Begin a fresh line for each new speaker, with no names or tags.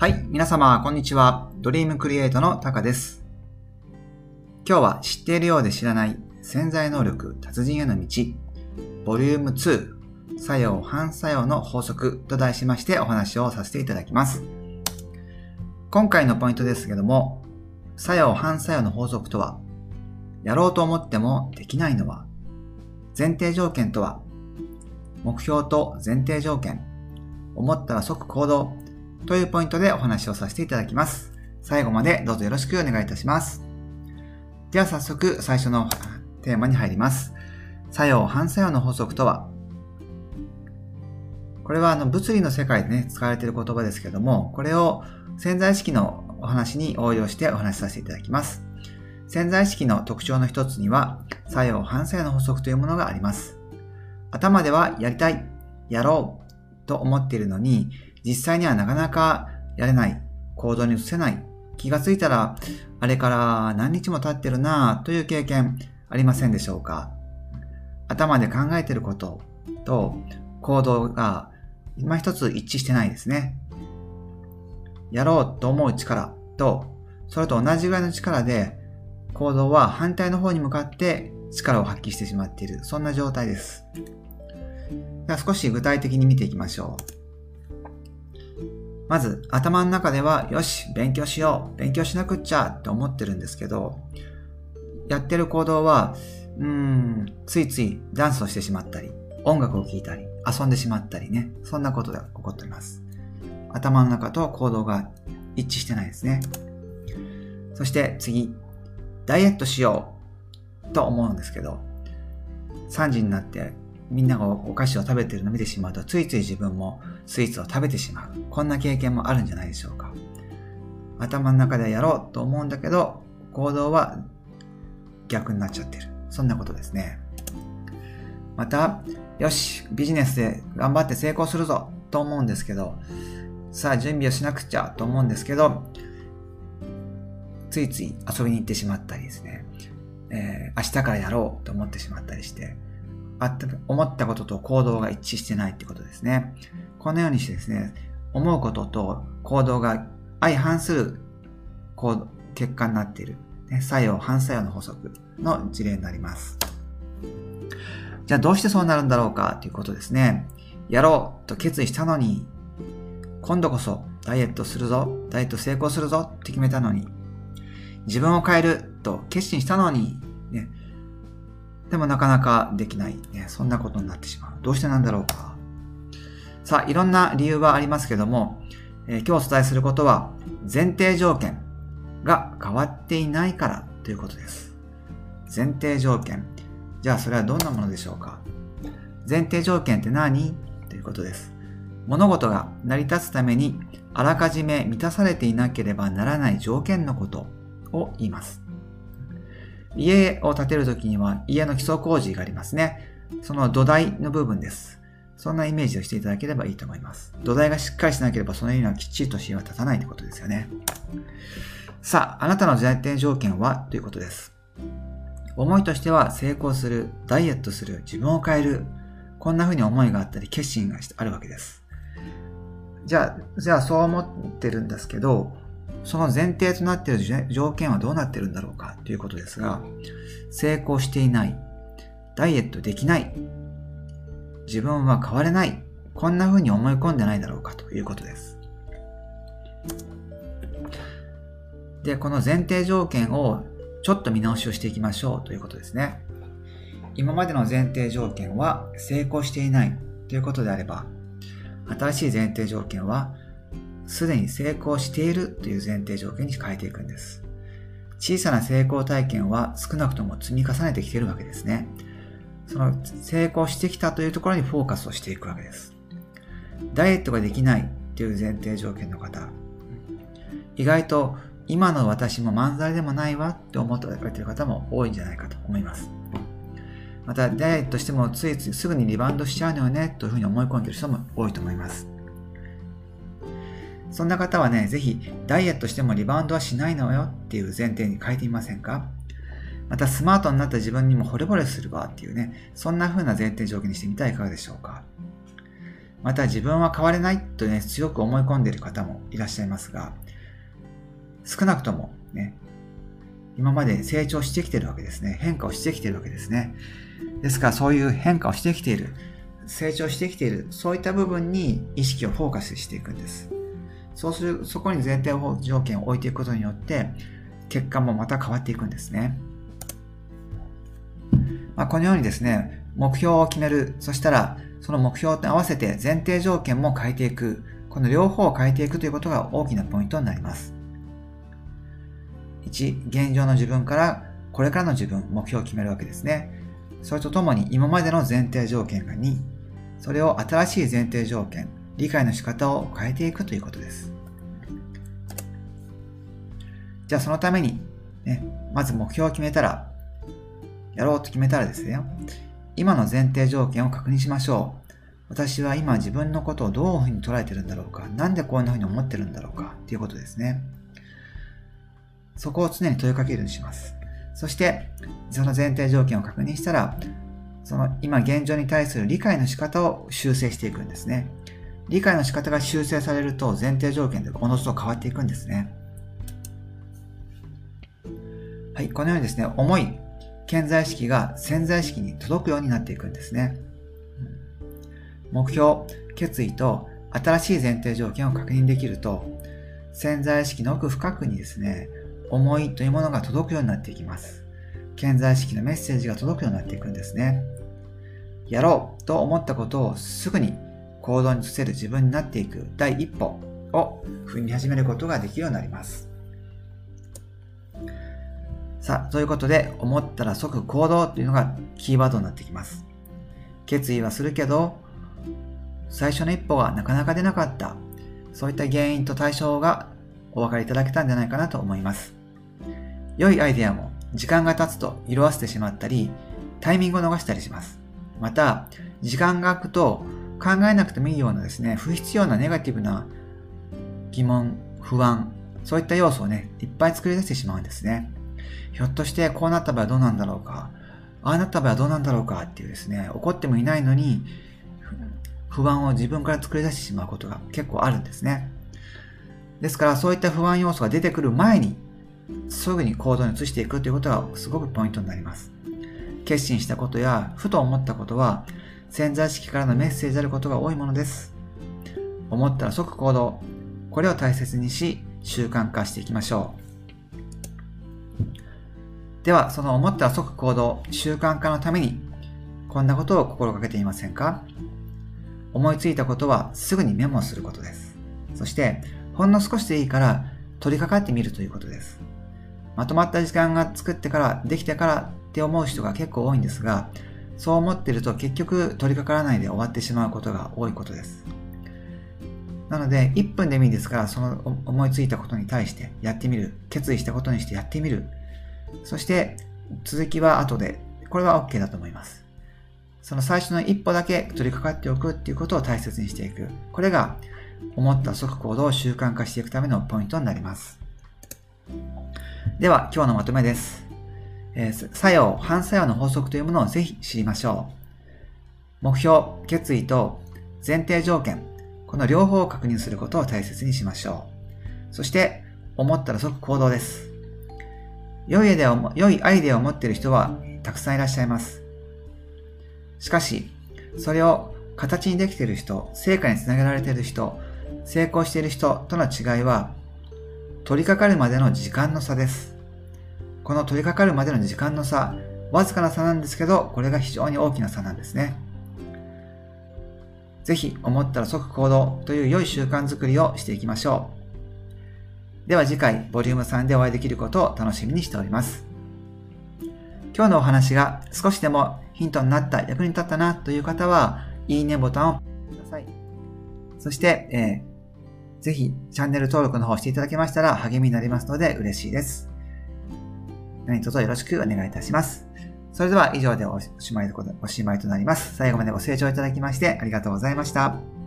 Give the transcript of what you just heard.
はい、皆様、こんにちは。ドリームクリエイトのタカです。今日は知っているようで知らない潜在能力達人への道、ボリューム2、作用反作用の法則と題しましてお話をさせていただきます。今回のポイントですけども、作用反作用の法則とは、やろうと思ってもできないのは、前提条件とは、目標と前提条件、思ったら即行動というポイントでお話をさせていただきます。最後までどうぞよろしくお願いいたします。では早速最初のテーマに入ります。作用反作用の法則とは？これはあの物理の世界でね、使われている言葉ですけども、これを潜在意識のお話に応用してお話しさせていただきます。潜在意識の特徴の一つには、作用反作用の法則というものがあります。頭ではやりたい、やろうと思っているのに、実際にはなかなかやれない、行動に移せない、気がついたら、あれから何日も経ってるなぁという経験ありませんでしょうか？頭で考えてることと行動が今一つ一致してないですね。やろうと思う力と、それと同じぐらいの力で、行動は反対の方に向かって力を発揮してしまっている。そんな状態です。では少し具体的に見ていきましょう。まず、頭の中では、よし、勉強しよう、勉強しなくっちゃって思ってるんですけど、やってる行動は、うーん、ついついダンスをしてしまったり、音楽を聴いたり、遊んでしまったりね、そんなことが起こっています。頭の中と行動が一致してないですね。そして次、ダイエットしようと思うんですけど、3時になってみんながお菓子を食べてるのを見てしまうと、ついつい自分もスイーツを食べてしまう。こんな経験もあるんじゃないでしょうか。頭の中でやろうと思うんだけど、行動は逆になっちゃってる。そんなことですね。また、よし、ビジネスで頑張って成功するぞと思うんですけど、さあ準備をしなくちゃと思うんですけど、ついつい遊びに行ってしまったりですね、えー、明日からやろうと思ってしまったりして、あった思ったことと行動が一致してないってことですね。このようにしてですね、思うことと行動が相反する結果になっている、ね、作用、反作用の法則の事例になります。じゃあどうしてそうなるんだろうかということですね。やろうと決意したのに、今度こそダイエットするぞ、ダイエット成功するぞって決めたのに、自分を変えると決心したのに、ね、でもなかなかできない、ね、そんなことになってしまう。どうしてなんだろうか。さあ、いろんな理由はありますけども、えー、今日お伝えすることは、前提条件が変わっていないからということです。前提条件。じゃあそれはどんなものでしょうか？前提条件って何？ということです。物事が成り立つためにあらかじめ満たされていなければならない条件のことを言います。家を建てるときには家の基礎工事がありますね。その土台の部分です。そんなイメージをしていただければいいと思います。土台がしっかりしなければその家にはきっちりと家は建たないということですよね。さあ、あなたの前提条件はということです。思いとしては成功する、ダイエットする、自分を変える、こんな風に思いがあったり決心があるわけです。じゃあ、じゃあそう思ってるんですけど、その前提となっている条件はどうなってるんだろうかということですが、成功していない、ダイエットできない、自分は変われない、こんな風に思い込んでないだろうかということです。で、この前提条件をちょっと見直しをしていきましょうということですね。今までの前提条件は成功していないということであれば、新しい前提条件はすでに成功しているという前提条件に変えていくんです。小さな成功体験は少なくとも積み重ねてきているわけですね。その成功してきたというところにフォーカスをしていくわけです。ダイエットができないという前提条件の方、意外と今の私もまんざらでもないわって思っておられてる方も多いんじゃないかと思います。また、ダイエットしてもついついすぐにリバウンドしちゃうのよねというふうに思い込んでいる人も多いと思います。そんな方はね、ぜひダイエットしてもリバウンドはしないのよっていう前提に変えてみませんか？またスマートになった自分にも惚れ惚れするわっていうね、そんな風な前提条件にしてみてはいかがでしょうかまた自分は変われないとね、強く思い込んでいる方もいらっしゃいますが、少なくともね、今まで成長してきてるわけですね。変化をしてきてるわけですね。ですからそういう変化をしてきている、成長してきている、そういった部分に意識をフォーカスしていくんです。そうする、そこに前提条件を置いていくことによって、結果もまた変わっていくんですね。まあ、このようにですね、目標を決める。そしたら、その目標と合わせて前提条件も変えていく。この両方を変えていくということが大きなポイントになります。1、現状の自分からこれからの自分、目標を決めるわけですね。それとともに今までの前提条件が2、それを新しい前提条件、理解の仕方を変えていくということです。じゃあそのために、ね、まず目標を決めたら、やろうと決めたらですね、今の前提条件を確認しましょう。私は今自分のことをどういうふうに捉えてるんだろうか、なんでこんなふうに思ってるんだろうか、っていうことですね。そこを常に問いかけるようにします。そして、その前提条件を確認したら、その今現状に対する理解の仕方を修正していくんですね。理解の仕方が修正されると前提条件でおのずと変わっていくんですね。はい、このようにですね、重い潜在意識が潜在意識に届くようになっていくんですね。目標、決意と新しい前提条件を確認できると、潜在意識の奥深くにですね、思いというものが届くようになっていきます。潜在意識のメッセージが届くようになっていくんですね。やろうと思ったことをすぐに行動に移せる自分になっていく第一歩を踏み始めることができるようになります。さあ、ということで、思ったら即行動というのがキーワードになってきます。決意はするけど、最初の一歩がなかなか出なかった。そういった原因と対象がお分かりいただけたんじゃないかなと思います。良いアイデアも時間が経つと色あせてしまったり、タイミングを逃したりします。また、時間が空くと考えなくてもいいようなですね、不必要なネガティブな疑問、不安、そういった要素をね、いっぱい作り出してしまうんですね。ひょっとしてこうなった場合はどうなんだろうか、ああなった場合はどうなんだろうかっていうですね、怒ってもいないのに、不安を自分から作り出してしまうことが結構あるんですね。ですからそういった不安要素が出てくる前にすぐに行動に移していくということがすごくポイントになります。決心したことや、ふと思ったことは、潜在意識からのメッセージであることが多いものです。思ったら即行動。これを大切にし、習慣化していきましょう。では、その思ったら即行動、習慣化のために、こんなことを心がけていませんか？思いついたことはすぐにメモすることです。そして、ほんの少しでいいから取り掛かってみるということです。まとまった時間が作ってから、できてからって思う人が結構多いんですが、そう思ってると結局取り掛からないで終わってしまうことが多いことです。なので、1分でもいいですから、その思いついたことに対してやってみる。決意したことにしてやってみる。そして、続きは後で。これは OK だと思います。その最初の一歩だけ取り掛かっておくっていうことを大切にしていく。これが、思った即行動を習慣化していくためのポイントになります。では、今日のまとめです。えー、作用、反作用の法則というものをぜひ知りましょう。目標、決意と前提条件、この両方を確認することを大切にしましょう。そして、思ったら即行動です。良いアイデアを良いアイデアを持っている人はたくさんいらっしゃいます。しかし、それを形にできている人、成果につなげられている人、成功している人との違いは、取り掛かるまでの時間の差です。この取り掛かるまでの時間の差、わずかな差なんですけど、これが非常に大きな差なんですね。ぜひ思ったら即行動という良い習慣づくりをしていきましょう。では次回、ボリューム3でお会いできることを楽しみにしております。今日のお話が少しでもヒントになった、役に立ったなという方は、いいねボタンをください。そして、えーぜひチャンネル登録の方していただけましたら励みになりますので嬉しいです。何卒よろしくお願いいたします。それでは以上でおしまいおしまいとなります。最後までご清聴いただきましてありがとうございました。